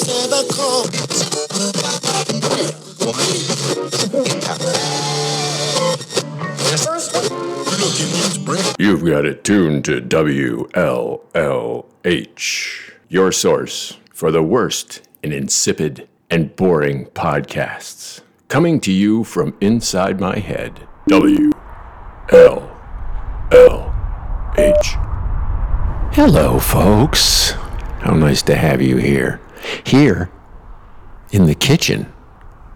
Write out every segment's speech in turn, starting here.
times. You've got it tuned to WLLH, your source for the worst in insipid and boring podcasts. Coming to you from inside my head, WLLH. Hello, folks. How nice to have you here. Here in the kitchen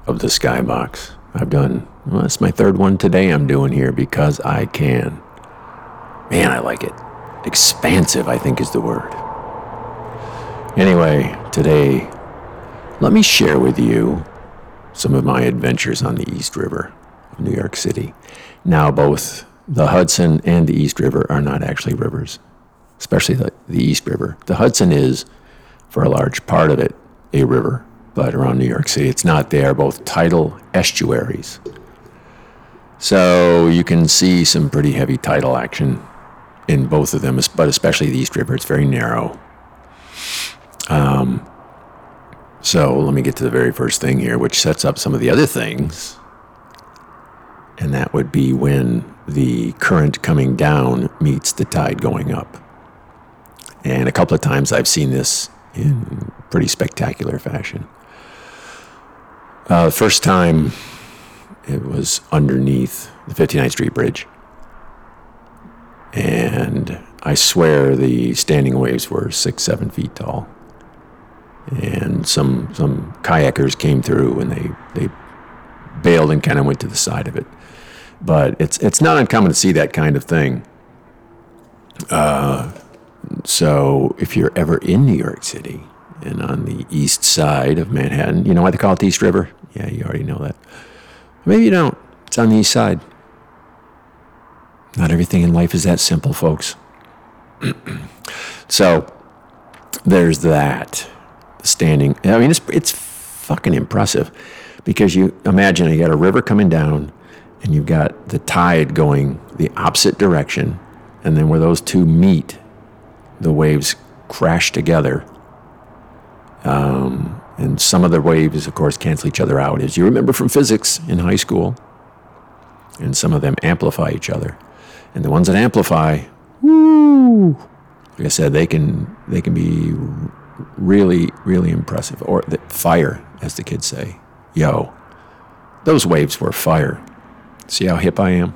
of the Skybox. I've done, well, that's my third one today I'm doing here because I can. Man, I like it. Expansive, I think, is the word. Anyway, today, let me share with you some of my adventures on the East River of New York City. Now, both the Hudson and the East River are not actually rivers, especially the, the East River. The Hudson is, for a large part of it, a river, but around New York City, it's not. They are both tidal estuaries. So you can see some pretty heavy tidal action in both of them, but especially the East River. It's very narrow. Um, so let me get to the very first thing here, which sets up some of the other things. And that would be when the current coming down meets the tide going up. And a couple of times I've seen this in pretty spectacular fashion. Uh, the first time it was underneath the 59th Street Bridge. And I swear the standing waves were six, seven feet tall. And some some kayakers came through and they, they bailed and kind of went to the side of it. But it's it's not uncommon to see that kind of thing. Uh, so if you're ever in New York City and on the east side of Manhattan, you know why they call it the East River? Yeah, you already know that. Maybe you don't. It's on the east side. Not everything in life is that simple, folks. so there's that standing. I mean, it's it's fucking impressive because you imagine you got a river coming down, and you've got the tide going the opposite direction, and then where those two meet, the waves crash together. Um, and some of the waves, of course, cancel each other out, as you remember from physics in high school. And some of them amplify each other. And the ones that amplify, woo, like I said, they can they can be really really impressive. Or the fire, as the kids say, yo, those waves were fire. See how hip I am.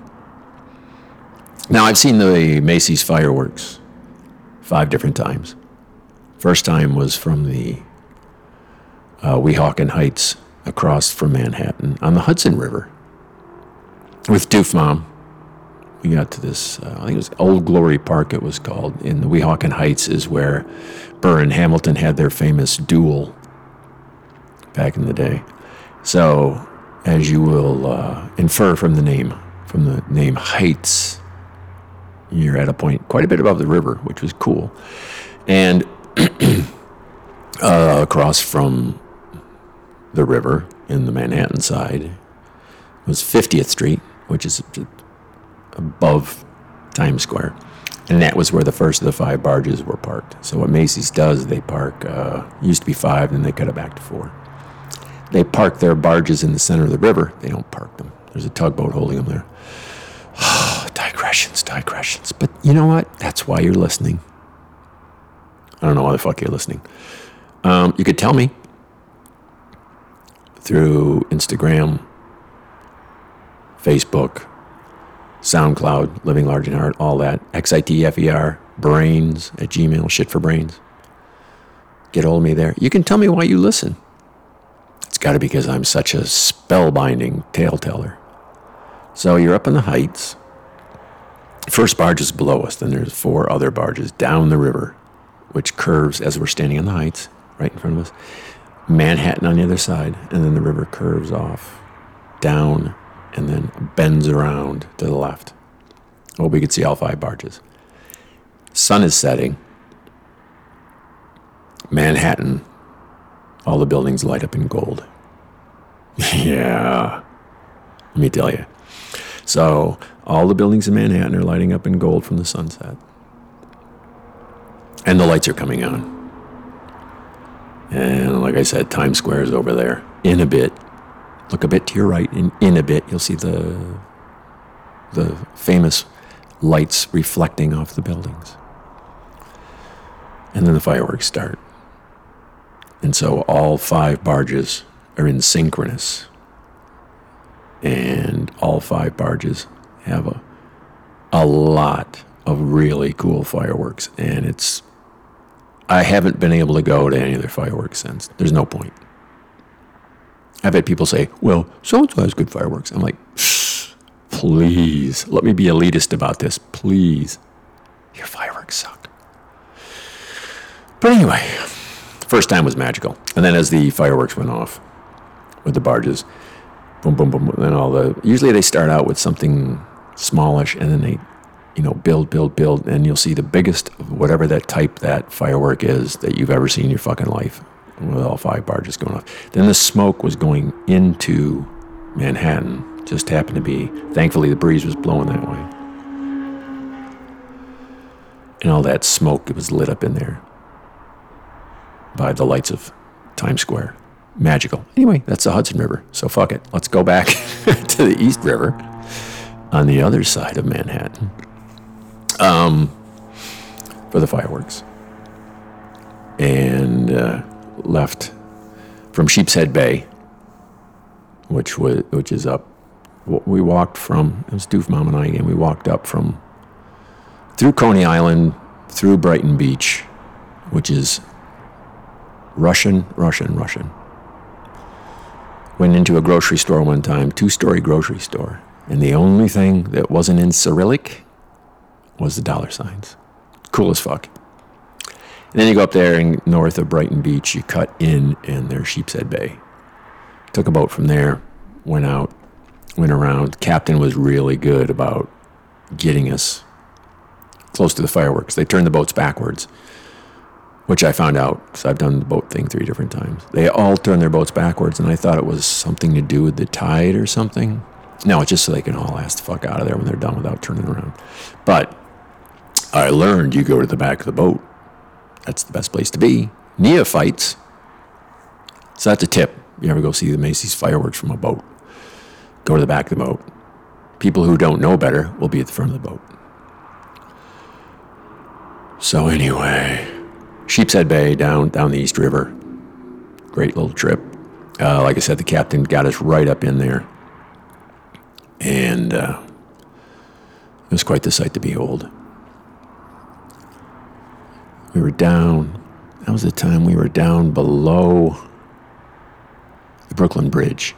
Now I've seen the Macy's fireworks five different times. First time was from the uh, Weehawken Heights across from Manhattan on the Hudson River with Doof Mom. We got to this, uh, I think it was Old Glory Park, it was called. In the Weehawken Heights is where Burr and Hamilton had their famous duel back in the day. So, as you will uh, infer from the name, from the name Heights, you're at a point quite a bit above the river, which was cool. And uh, across from the river in the Manhattan side was 50th Street, which is above Times Square. And that was where the first of the five barges were parked. So what Macy's does, they park, uh, used to be five, then they cut it back to four. They park their barges in the center of the river. They don't park them. There's a tugboat holding them there. digressions, digressions. But you know what? That's why you're listening. I don't know why the fuck you're listening. Um, you could tell me through Instagram, Facebook, SoundCloud, Living Large in Heart, all that. XITFER, brains at Gmail, shit for brains. Get hold of me there. You can tell me why you listen. It's got to be because I'm such a spellbinding tale teller. So you're up in the heights. First barge is below us, then there's four other barges down the river, which curves as we're standing on the heights right in front of us. Manhattan on the other side, and then the river curves off down and then bends around to the left. Oh, we could see all five barges. Sun is setting. Manhattan, all the buildings light up in gold. yeah, let me tell you. So, all the buildings in Manhattan are lighting up in gold from the sunset. And the lights are coming on. And like, I said, Times Square is over there. In a bit, look a bit to your right, and in a bit, you'll see the the famous lights reflecting off the buildings. And then the fireworks start. And so all five barges are in synchronous. And all five barges have a, a lot of really cool fireworks. And it's, I haven't been able to go to any of their fireworks since. There's no point. I've had people say, well, so and so has good fireworks. I'm like, please, let me be elitist about this. Please. Your fireworks suck. But anyway, first time was magical. And then as the fireworks went off with the barges, boom, boom, boom, and all the, usually they start out with something smallish and then they, you know, build, build, build, and you'll see the biggest, whatever that type that firework is that you've ever seen in your fucking life with all five barges going off. Then the smoke was going into Manhattan. Just happened to be, thankfully, the breeze was blowing that way. And all that smoke it was lit up in there by the lights of Times Square. Magical. Anyway, that's the Hudson River. So fuck it. Let's go back to the East River on the other side of Manhattan um, for the fireworks. And uh, left from Sheepshead Bay, which was which is up. We walked from it was Doof Mom and I again. We walked up from through Coney Island, through Brighton Beach, which is Russian, Russian, Russian. Went into a grocery store one time, two story grocery store, and the only thing that wasn't in Cyrillic was the dollar signs. Cool as fuck. And then you go up there and north of Brighton Beach, you cut in, and there's Sheepshead Bay. Took a boat from there, went out, went around. Captain was really good about getting us close to the fireworks. They turned the boats backwards, which I found out because I've done the boat thing three different times. They all turn their boats backwards, and I thought it was something to do with the tide or something. No, it's just so they can all ass the fuck out of there when they're done without turning around. But I learned you go to the back of the boat that's the best place to be. Neophytes. So that's a tip. You ever go see the Macy's fireworks from a boat? Go to the back of the boat. People who don't know better will be at the front of the boat. So anyway, Sheepshead Bay down down the East River. Great little trip. Uh, like I said, the captain got us right up in there, and uh, it was quite the sight to behold. We were down. That was the time we were down below the Brooklyn Bridge.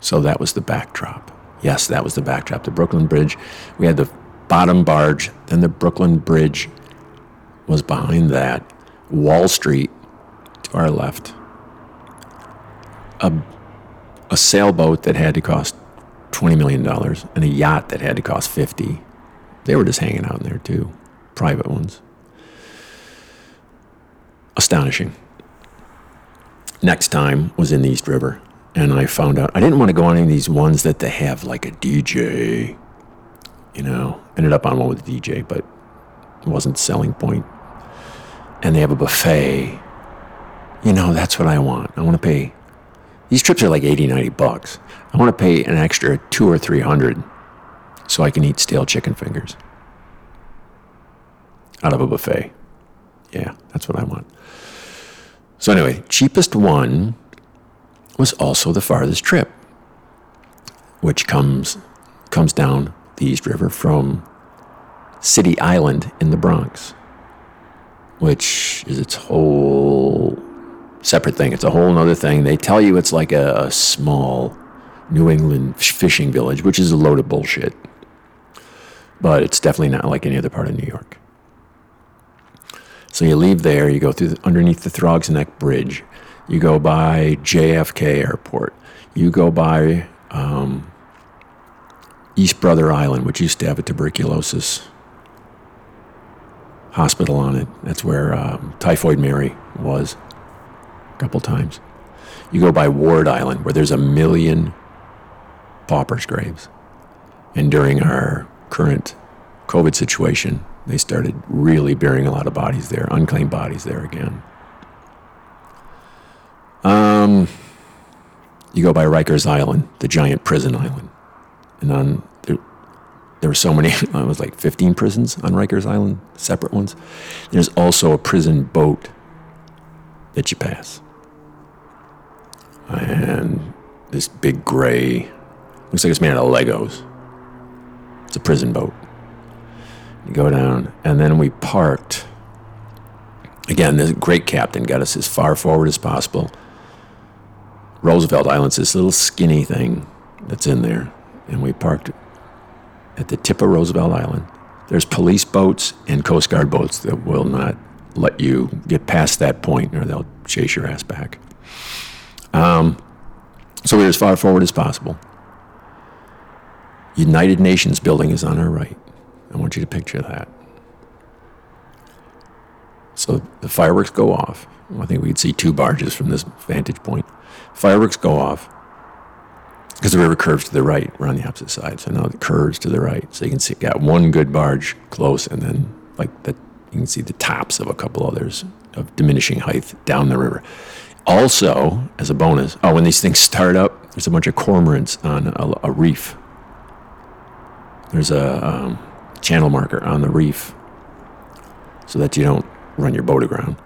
So that was the backdrop. Yes, that was the backdrop. The Brooklyn Bridge. We had the bottom barge, then the Brooklyn Bridge was behind that. Wall Street to our left. A, a sailboat that had to cost $20 million and a yacht that had to cost 50. They were just hanging out in there too, private ones astonishing. Next time was in the East River, and I found out I didn't want to go on any of these ones that they have like a DJ. You know, ended up on one with a DJ, but it wasn't selling point. And they have a buffet. You know, that's what I want. I want to pay. These trips are like 80, 90 bucks. I want to pay an extra two or three hundred so I can eat stale chicken fingers out of a buffet. Yeah, that's what I want. So, anyway, cheapest one was also the farthest trip, which comes, comes down the East River from City Island in the Bronx, which is its whole separate thing. It's a whole other thing. They tell you it's like a, a small New England fishing village, which is a load of bullshit. But it's definitely not like any other part of New York. So you leave there, you go through the, underneath the Throgs Neck Bridge, you go by JFK Airport, you go by um, East Brother Island, which used to have a tuberculosis hospital on it. That's where um, Typhoid Mary was a couple times. You go by Ward Island, where there's a million paupers' graves. And during our current COVID situation, they started really burying a lot of bodies there, unclaimed bodies there again. Um, you go by Rikers Island, the giant prison island, and on there, were so many. It was like 15 prisons on Rikers Island, separate ones. There's also a prison boat that you pass, and this big gray looks like it's made out of Legos. It's a prison boat. You go down, and then we parked. Again, this great captain got us as far forward as possible. Roosevelt Island's this little skinny thing that's in there, and we parked at the tip of Roosevelt Island. There's police boats and Coast Guard boats that will not let you get past that point, or they'll chase your ass back. Um, so we're as far forward as possible. United Nations building is on our right. I want you to picture that. So the fireworks go off. I think we could see two barges from this vantage point. Fireworks go off because the river curves to the right. We're on the opposite side, so now it curves to the right. So you can see got one good barge close, and then like that you can see the tops of a couple others of diminishing height down the river. Also, as a bonus, oh, when these things start up, there's a bunch of cormorants on a, a reef. There's a um, channel marker on the reef so that you don't run your boat aground.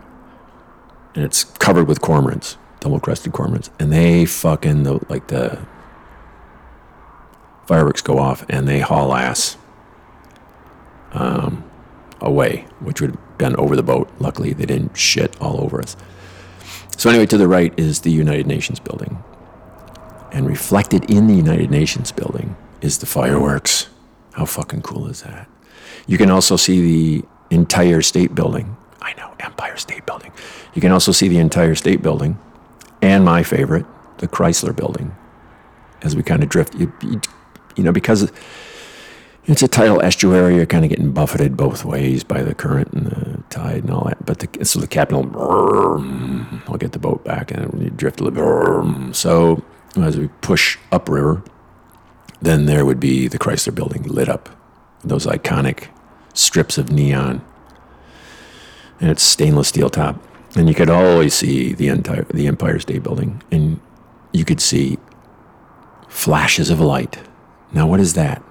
And it's covered with cormorants, double crested cormorants. And they fucking, the, like the fireworks go off and they haul ass um, away, which would have been over the boat. Luckily, they didn't shit all over us. So, anyway, to the right is the United Nations building. And reflected in the United Nations building is the fireworks. How fucking cool is that? You can also see the entire state building. I know, Empire State Building. You can also see the entire state building and my favorite, the Chrysler building, as we kind of drift. You, you, you know, because it's a tidal estuary, you're kind of getting buffeted both ways by the current and the tide and all that. But the, so the captain will, mm, will get the boat back and you drift a little bit. Mm. So as we push upriver, then there would be the Chrysler building lit up, those iconic strips of neon, and it's stainless steel top. And you could always see the entire the Empire State Building, and you could see flashes of light. Now, what is that?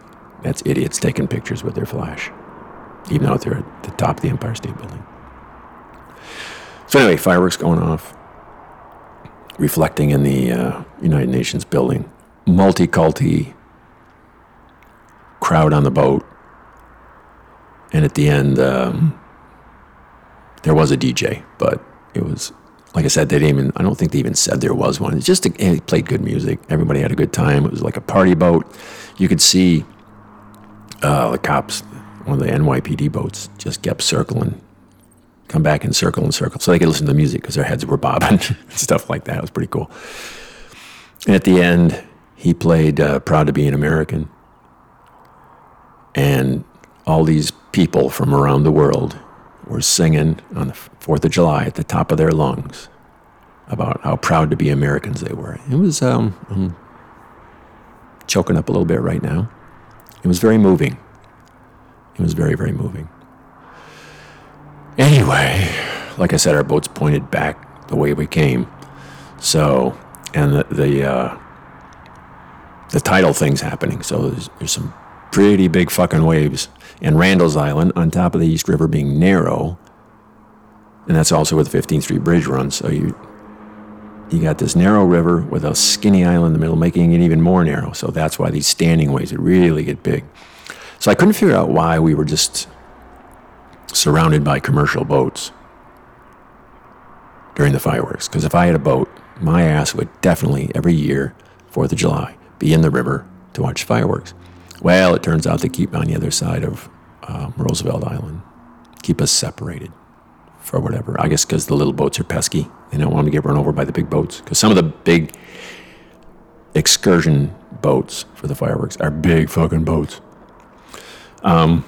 That's idiots taking pictures with their flash, even though they're at the top of the Empire State Building. So anyway, fireworks going off, reflecting in the uh, United Nations building, multi-culti crowd on the boat. And at the end, um, there was a DJ, but it was, like I said, they didn't even, I don't think they even said there was one. It's just, a, it played good music. Everybody had a good time. It was like a party boat. You could see uh, the cops, one of the NYPD boats, just kept circling, come back and circle and circle so they could listen to the music because their heads were bobbing and stuff like that. It was pretty cool. And at the end, he played uh, Proud to Be an American and all these people from around the world were singing on the 4th of July at the top of their lungs about how proud to be Americans they were. It was, um, I'm choking up a little bit right now. It was very moving. It was very, very moving. Anyway, like I said, our boat's pointed back the way we came. So, and the, the, uh, the tidal thing's happening. So there's, there's some pretty big fucking waves. And Randall's Island, on top of the East River being narrow, and that's also where the 15th Street Bridge runs. So you you got this narrow river with a skinny island in the middle, making it even more narrow. So that's why these standing waves really get big. So I couldn't figure out why we were just surrounded by commercial boats during the fireworks. Because if I had a boat, my ass would definitely every year, Fourth of July, be in the river to watch fireworks. Well, it turns out they keep on the other side of um, Roosevelt Island, keep us separated for whatever. I guess because the little boats are pesky. They don't want to get run over by the big boats. Because some of the big excursion boats for the fireworks are big fucking boats. Um,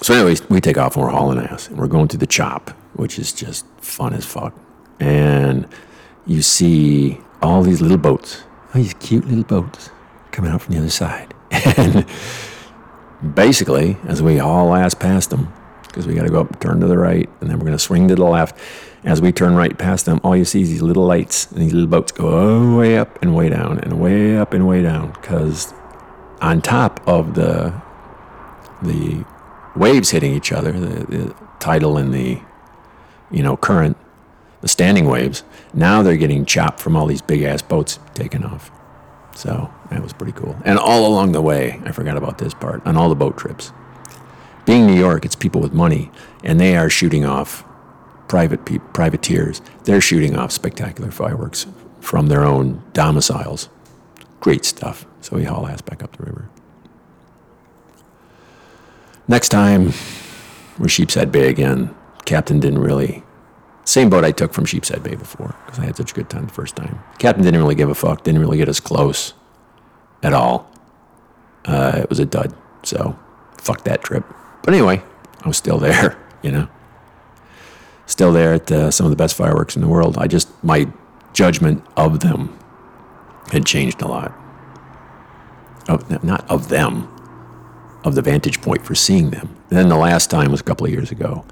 so, anyways, we take off and we're hauling ass. And we're going to the chop, which is just fun as fuck. And you see all these little boats. Oh, these cute little boats coming out from the other side. And basically, as we haul ass past them, because we got to go up turn to the right, and then we're going to swing to the left. As we turn right past them, all you see is these little lights, and these little boats go all way up and way down, and way up and way down, because on top of the the waves hitting each other, the, the tidal and the you know current, the standing waves. Now they're getting chopped from all these big ass boats taking off. So that was pretty cool. And all along the way, I forgot about this part, on all the boat trips. Being New York, it's people with money, and they are shooting off private pe- privateers. They're shooting off spectacular fireworks from their own domiciles. Great stuff. So we haul ass back up the river. Next time, we're Sheepshead Bay again. Captain didn't really. Same boat I took from Sheepshead Bay before because I had such a good time the first time. Captain didn't really give a fuck. Didn't really get us close at all. Uh, it was a dud. So fuck that trip. But anyway, I was still there. You know, still there at some of the best fireworks in the world. I just my judgment of them had changed a lot. Of, not of them, of the vantage point for seeing them. And then the last time was a couple of years ago.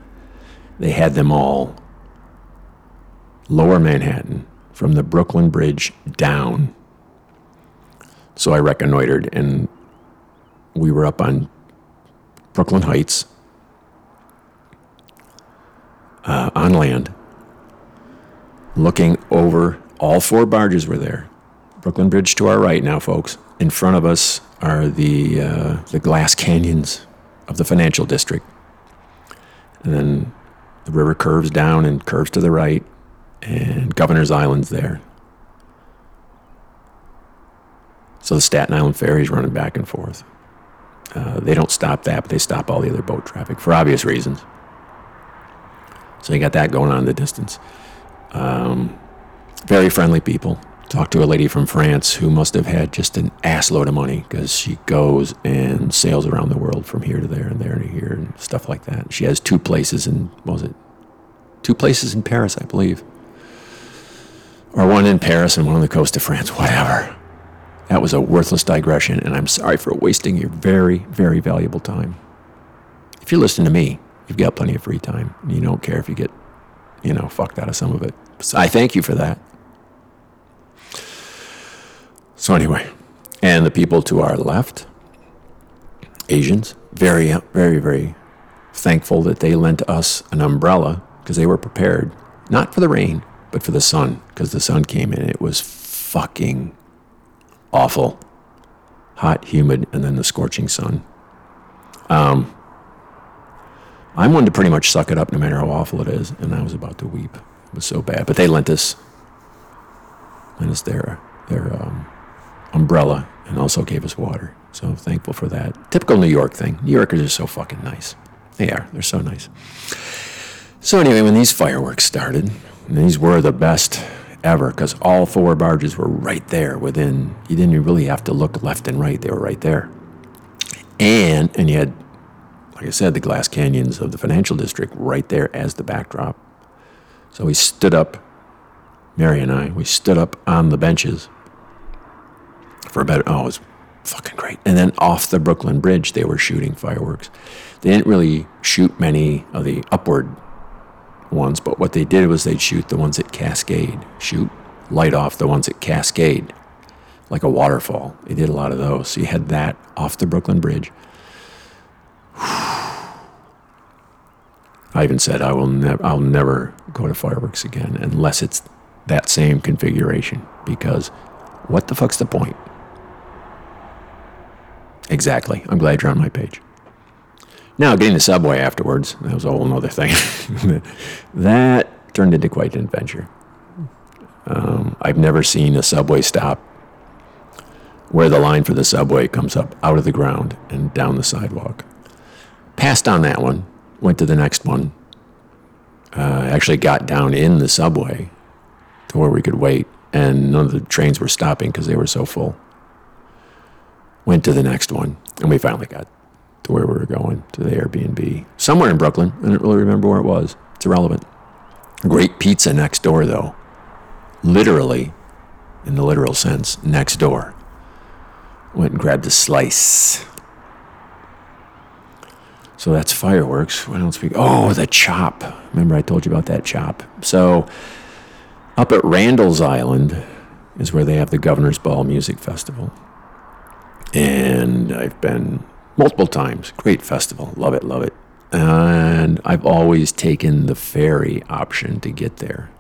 They had them all lower Manhattan from the Brooklyn Bridge down. So I reconnoitered and we were up on Brooklyn Heights uh, on land, looking over. All four barges were there. Brooklyn Bridge to our right now, folks. In front of us are the uh, the glass canyons of the financial district, and then the river curves down and curves to the right, and Governor's Island's there. So the Staten Island ferry's running back and forth. Uh, they don't stop that, but they stop all the other boat traffic for obvious reasons. So you got that going on in the distance. Um, very friendly people. Talked to a lady from France who must have had just an assload of money because she goes and sails around the world from here to there and there to here and stuff like that. She has two places in, what was it? Two places in Paris, I believe. Or one in Paris and one on the coast of France, whatever. That was a worthless digression, and I'm sorry for wasting your very, very valuable time. If you're listening to me, you've got plenty of free time, you don't care if you get, you know, fucked out of some of it. So I thank you for that. So, anyway, and the people to our left, Asians, very, very, very thankful that they lent us an umbrella because they were prepared, not for the rain, but for the sun, because the sun came in. It was fucking awful. Hot, humid, and then the scorching sun. Um, I'm one to pretty much suck it up no matter how awful it is, and I was about to weep. It was so bad. But they lent us, lent us their, their um, umbrella and also gave us water. So thankful for that. Typical New York thing. New Yorkers are so fucking nice. They are. They're so nice. So anyway, when these fireworks started, these were the best ever because all four barges were right there within. You didn't really have to look left and right; they were right there. And and you had, like I said, the glass canyons of the financial district right there as the backdrop. So we stood up, Mary and I. We stood up on the benches for about oh, it was fucking great. And then off the Brooklyn Bridge, they were shooting fireworks. They didn't really shoot many of the upward ones, but what they did was they'd shoot the ones that cascade, shoot light off the ones that cascade, like a waterfall. They did a lot of those. So you had that off the Brooklyn Bridge. I even said I will never I'll never go to fireworks again unless it's that same configuration because what the fuck's the point? Exactly. I'm glad you're on my page. Now, getting the subway afterwards, that was a whole other thing. that turned into quite an adventure. Um, I've never seen a subway stop where the line for the subway comes up out of the ground and down the sidewalk. Passed on that one, went to the next one. Uh, actually got down in the subway to where we could wait, and none of the trains were stopping because they were so full. Went to the next one, and we finally got to where we were going to the Airbnb somewhere in Brooklyn. I don't really remember where it was. It's irrelevant. Great pizza next door, though. Literally, in the literal sense, next door. Went and grabbed a slice. So that's fireworks. What else we? Oh, the chop. Remember I told you about that chop. So up at Randall's Island is where they have the Governor's Ball Music Festival, and I've been multiple times. Great festival. Love it. Love it. And I've always taken the ferry option to get there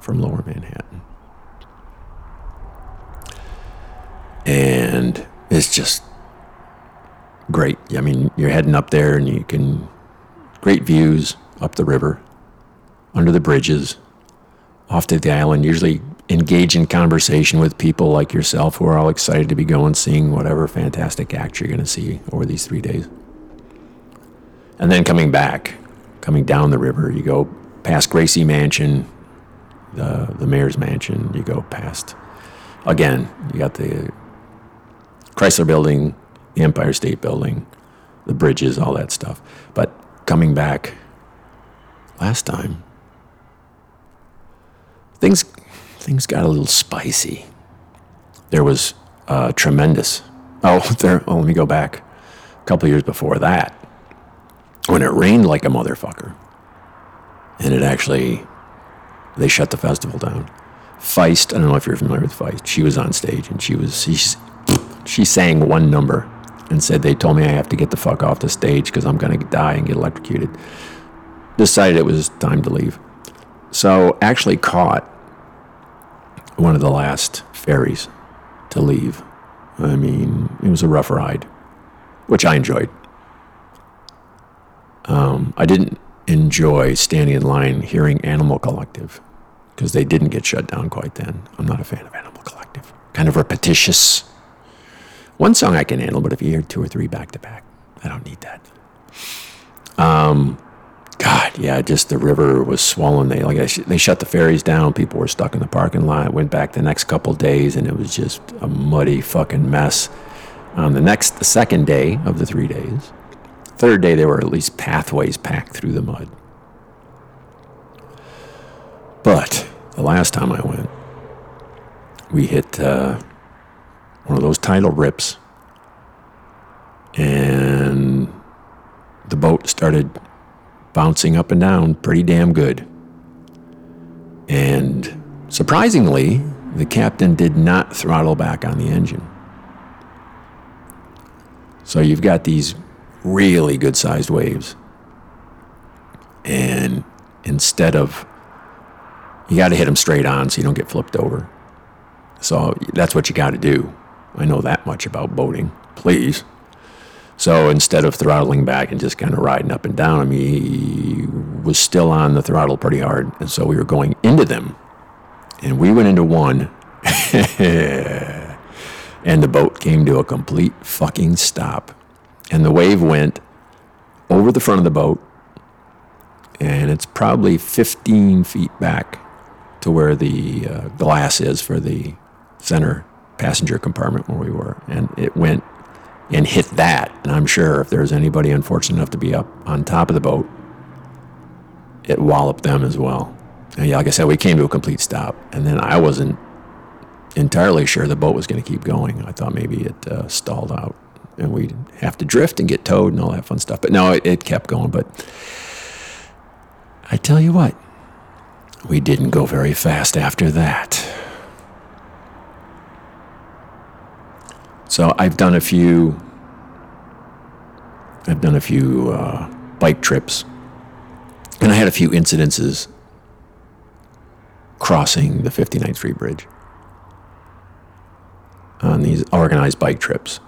from Lower Manhattan. And it's just great. I mean, you're heading up there and you can, great views up the river, under the bridges, off to the island, usually engage in conversation with people like yourself who are all excited to be going, seeing whatever fantastic act you're going to see over these three days. And then coming back, coming down the river, you go past Gracie Mansion, the, the mayor's mansion, you go past, again, you got the Chrysler Building, the Empire State Building, the bridges, all that stuff. But coming back last time, things things got a little spicy. There was uh, tremendous. Oh, there. Oh, let me go back. A couple years before that, when it rained like a motherfucker, and it actually they shut the festival down. Feist. I don't know if you're familiar with Feist. She was on stage and she was she, she sang one number and said they told me I have to get the fuck off the stage because I'm gonna die and get electrocuted. Decided it was time to leave. So actually caught one of the last ferries to leave. I mean, it was a rough ride, which I enjoyed. Um, I didn't enjoy standing in line hearing Animal Collective because they didn't get shut down quite then. I'm not a fan of Animal Collective. Kind of repetitious. One song I can handle, but if you hear two or three back to back, I don't need that. Um, God, yeah, just the river was swollen. They like they shut the ferries down. People were stuck in the parking lot. Went back the next couple days, and it was just a muddy fucking mess. On the next, the second day of the three days, third day there were at least pathways packed through the mud. But the last time I went, we hit uh, one of those tidal rips, and the boat started bouncing up and down pretty damn good. And surprisingly, the captain did not throttle back on the engine. So you've got these really good sized waves. And instead of, you got to hit them straight on so you don't get flipped over. So that's what you got to do. I know that much about boating. Please. So instead of throttling back and just kind of riding up and down, I mean, he was still on the throttle pretty hard. And so we were going into them. And we went into one. and the boat came to a complete fucking stop. And the wave went over the front of the boat. And it's probably 15 feet back to where the uh, glass is for the center passenger compartment where we were. And it went and hit that. And I'm sure if there's anybody unfortunate enough to be up on top of the boat, it walloped them as well. And yeah, like I said, we came to a complete stop. And then I wasn't entirely sure the boat was going to keep going. I thought maybe it uh, stalled out and we'd have to drift and get towed and all that fun stuff. But no, it, it kept going. But I tell you what, we didn't go very fast after that. So I've done a few. I've done a few uh, bike trips, and I had a few incidences crossing the 59th Street Bridge on these organized bike trips.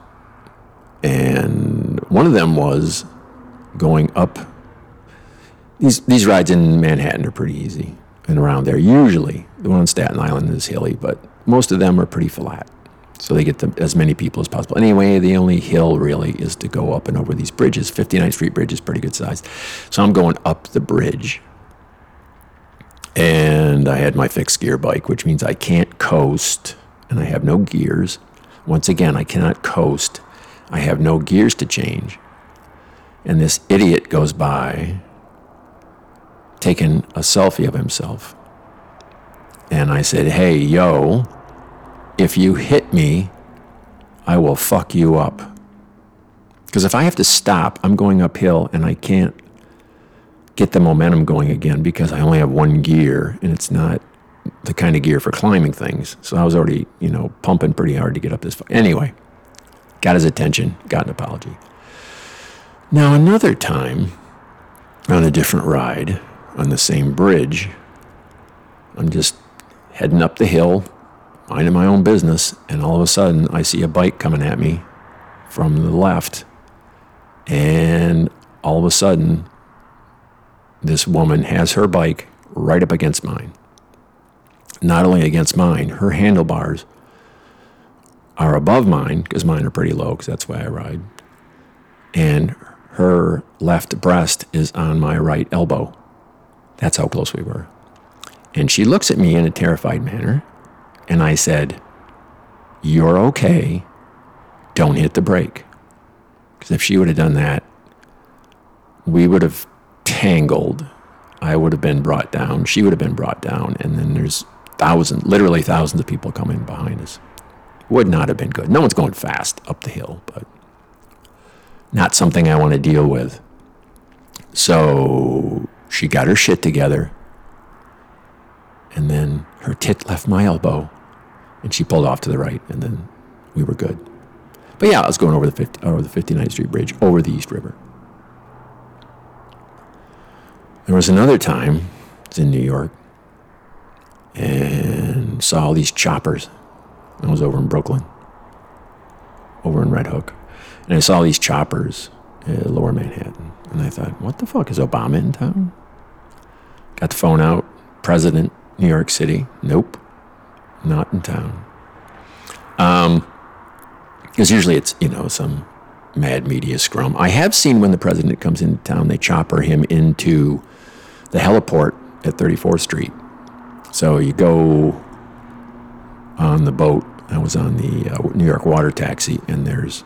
And one of them was going up. These, these rides in Manhattan are pretty easy and around there. Usually, the one on Staten Island is hilly, but most of them are pretty flat so they get the, as many people as possible. Anyway, the only hill really is to go up and over these bridges. 59th Street Bridge is pretty good size. So I'm going up the bridge. And I had my fixed gear bike, which means I can't coast and I have no gears. Once again, I cannot coast. I have no gears to change. And this idiot goes by taking a selfie of himself. And I said, Hey, yo, if you hit me, I will fuck you up. Because if I have to stop, I'm going uphill and I can't get the momentum going again because I only have one gear and it's not the kind of gear for climbing things. So I was already, you know, pumping pretty hard to get up this. Anyway, got his attention, got an apology. Now, another time on a different ride on the same bridge, I'm just heading up the hill, minding my own business, and all of a sudden I see a bike coming at me from the left. And all of a sudden, this woman has her bike right up against mine. Not only against mine, her handlebars are above mine because mine are pretty low because that's why I ride. And her left breast is on my right elbow. That's how close we were. And she looks at me in a terrified manner. And I said, You're okay. Don't hit the brake. Because if she would have done that, we would have tangled. I would have been brought down. She would have been brought down. And then there's thousands, literally thousands of people coming behind us. Would not have been good. No one's going fast up the hill, but not something I want to deal with. So she got her shit together. And then her tit left my elbow. And she pulled off to the right. And then we were good. But yeah, I was going over the 50, over the 59th Street Bridge over the East River. There was another time, it's in New York, and saw all these choppers. I was over in Brooklyn, over in Red Hook, and I saw these choppers in lower Manhattan. And I thought, what the fuck? Is Obama in town? Got the phone out. President, New York City. Nope, not in town. Um, because usually it's, you know, some mad media scrum. I have seen when the president comes into town, they chopper him into the heliport at 34th Street. So you go on the boat. I was on the uh, New York water taxi, and there's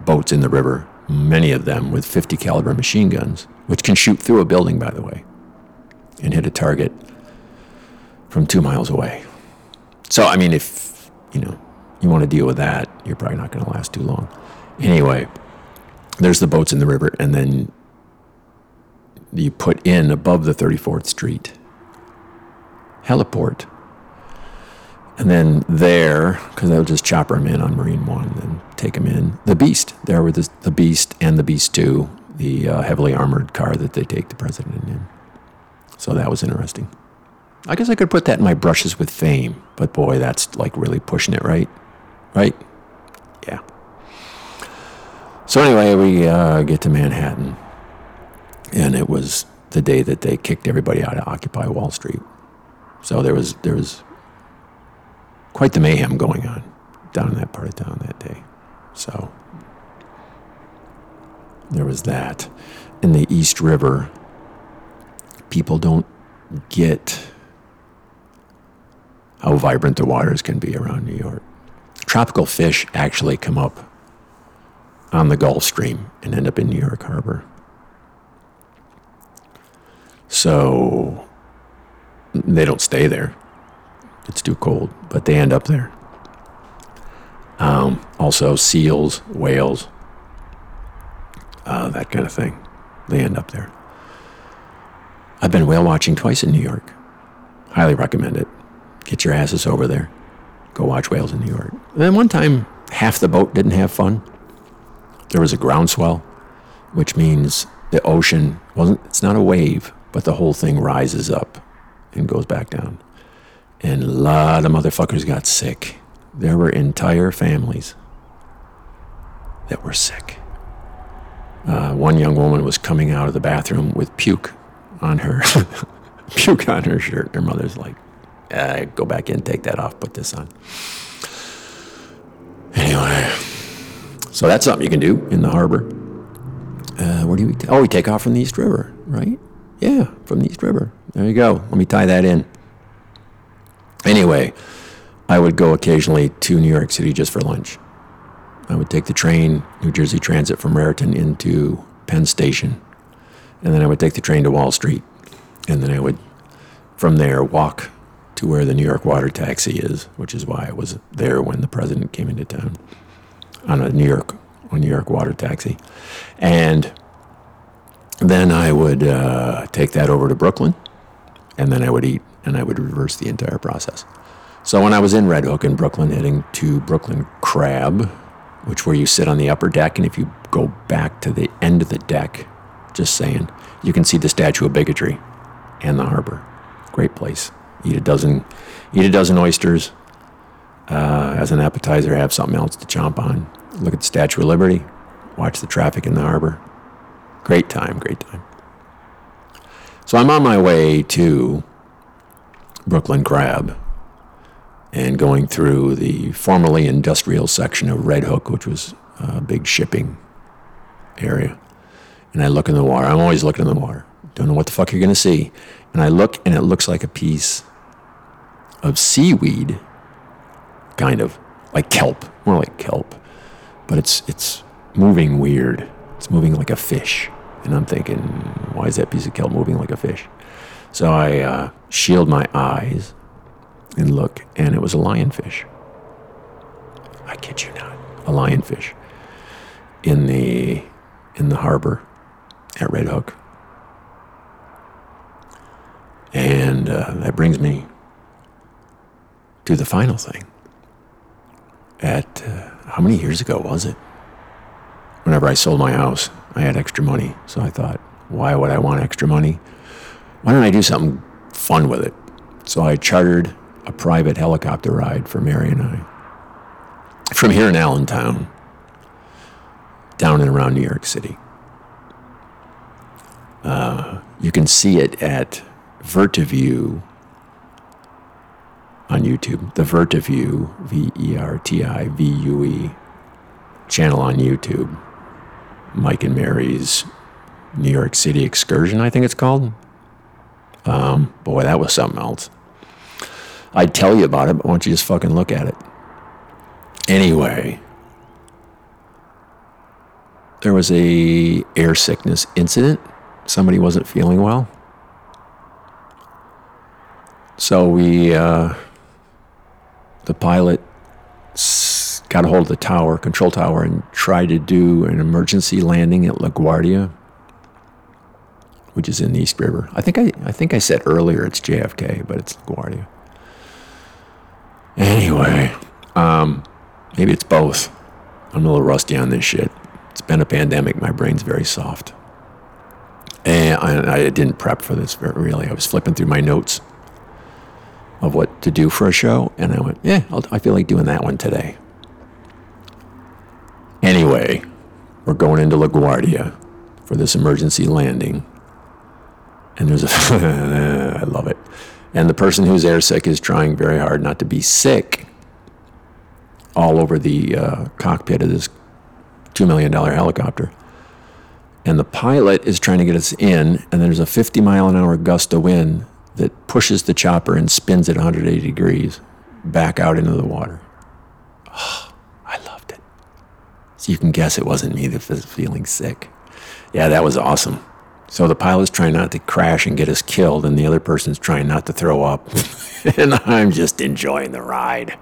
boats in the river, many of them with 50 caliber machine guns, which can shoot through a building, by the way, and hit a target from two miles away. So, I mean, if you know you want to deal with that, you're probably not going to last too long. Anyway, there's the boats in the river, and then you put in above the 34th Street heliport. And then there, because they'll just chopper them in on Marine One and take them in. The Beast, there were the, Beast and the Beast 2, the uh, heavily armored car that they take the president in. So that was interesting. I guess I could put that in my brushes with fame, but boy, that's like really pushing it, right? Right? Yeah. So anyway, we uh, get to Manhattan, and it was the day that they kicked everybody out of Occupy Wall Street. So there was there was quite the mayhem going on down in that part of town that day. So there was that. In the East River, people don't get how vibrant the waters can be around New York. Tropical fish actually come up on the Gulf Stream and end up in New York Harbor. So they don't stay there. It's too cold, but they end up there. Um, also, seals, whales, uh, that kind of thing. They end up there. I've been whale watching twice in New York. Highly recommend it. Get your asses over there. Go watch whales in New York. And then one time, half the boat didn't have fun. There was a groundswell, which means the ocean wasn't, it's not a wave, but the whole thing rises up and goes back down. And a lot of motherfuckers got sick. There were entire families that were sick. Uh, one young woman was coming out of the bathroom with puke on her puke on her shirt. Her mother's like, uh, "Go back in, take that off, put this on." Anyway, so that's something you can do in the harbor. Uh, where do we? T- oh, we take off from the East River, right? Yeah, from the East River. There you go. Let me tie that in. Anyway, I would go occasionally to New York City just for lunch. I would take the train, New Jersey Transit from Raritan into Penn Station, and then I would take the train to Wall Street, and then I would, from there, walk to where the New York water taxi is, which is why I was there when the president came into town on a New York on New York water taxi. And then I would uh, take that over to Brooklyn, and then I would eat, and I would reverse the entire process. So when I was in Red Hook in Brooklyn, heading to Brooklyn Crab, which where you sit on the upper deck, and if you go back to the end of the deck, just saying, you can see the Statue of Bigotry and the harbor. Great place. Eat a dozen, eat a dozen oysters. Uh, as an appetizer, have something else to chomp on. Look at the Statue of Liberty. Watch the traffic in the harbor. Great time, great time. So I'm on my way to Brooklyn Crab and going through the formerly industrial section of Red Hook, which was a big shipping area. And I look in the water. I'm always looking in the water. Don't know what the fuck you're going to see. And I look, and it looks like a piece of seaweed, kind of like kelp, more like kelp, but it's it's moving weird. It's moving like a fish, and I'm thinking, why is that piece of kelp moving like a fish? So I uh, shield my eyes and look, and it was a lionfish. I kid you not, a lionfish in the in the harbor at Red Hook. And uh, that brings me to the final thing. At uh, how many years ago was it? Whenever I sold my house, I had extra money. So I thought, why would I want extra money? Why don't I do something fun with it? So I chartered a private helicopter ride for Mary and I from here in Allentown down and around New York City. Uh, you can see it at Vertivue on YouTube. The Vertivue, V E R T I V U E, channel on YouTube. Mike and Mary's New York City excursion, I think it's called. Um, boy, that was something else. I'd tell you about it, but why don't you just fucking look at it? Anyway, there was a air sickness incident. Somebody wasn't feeling well. So we, uh, the pilot got a hold of the tower, control tower, and tried to do an emergency landing at LaGuardia, which is in the East River. I think I, I think I said earlier it's JFK, but it's LaGuardia. Anyway, um, maybe it's both. I'm a little rusty on this shit. It's been a pandemic. My brain's very soft. And I, I didn't prep for this really. I was flipping through my notes of what to do for a show, and I went, yeah, I'll, I feel like doing that one today. Anyway, we're going into LaGuardia for this emergency landing. And there's a, I love it. And the person who's airsick is trying very hard not to be sick all over the uh, cockpit of this $2 million helicopter. And the pilot is trying to get us in, and there's a 50 mile an hour gust of wind that pushes the chopper and spins it 180 degrees back out into the water. Oh, I loved it. So you can guess it wasn't me that was feeling sick. Yeah, that was awesome. So the pilot's trying not to crash and get us killed, and the other person's trying not to throw up. and I'm just enjoying the ride.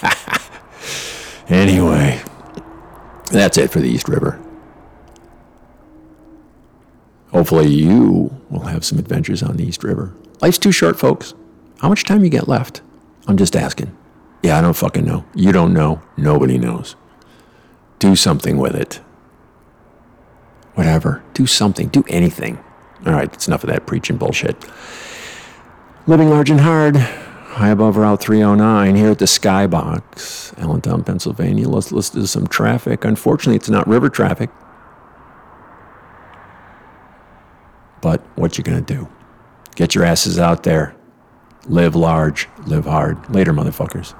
anyway, that's it for the East River. Hopefully, you will have some adventures on the East River. Life's too short, folks. How much time you get left? I'm just asking. Yeah, I don't fucking know. You don't know. Nobody knows. Do something with it whatever. Do something. Do anything. All right, that's enough of that preaching bullshit. Living large and hard. High above Route 309 here at the Skybox, Allentown, Pennsylvania. Let's listen to some traffic. Unfortunately, it's not river traffic. But what you gonna do? Get your asses out there. Live large, live hard. Later, motherfuckers.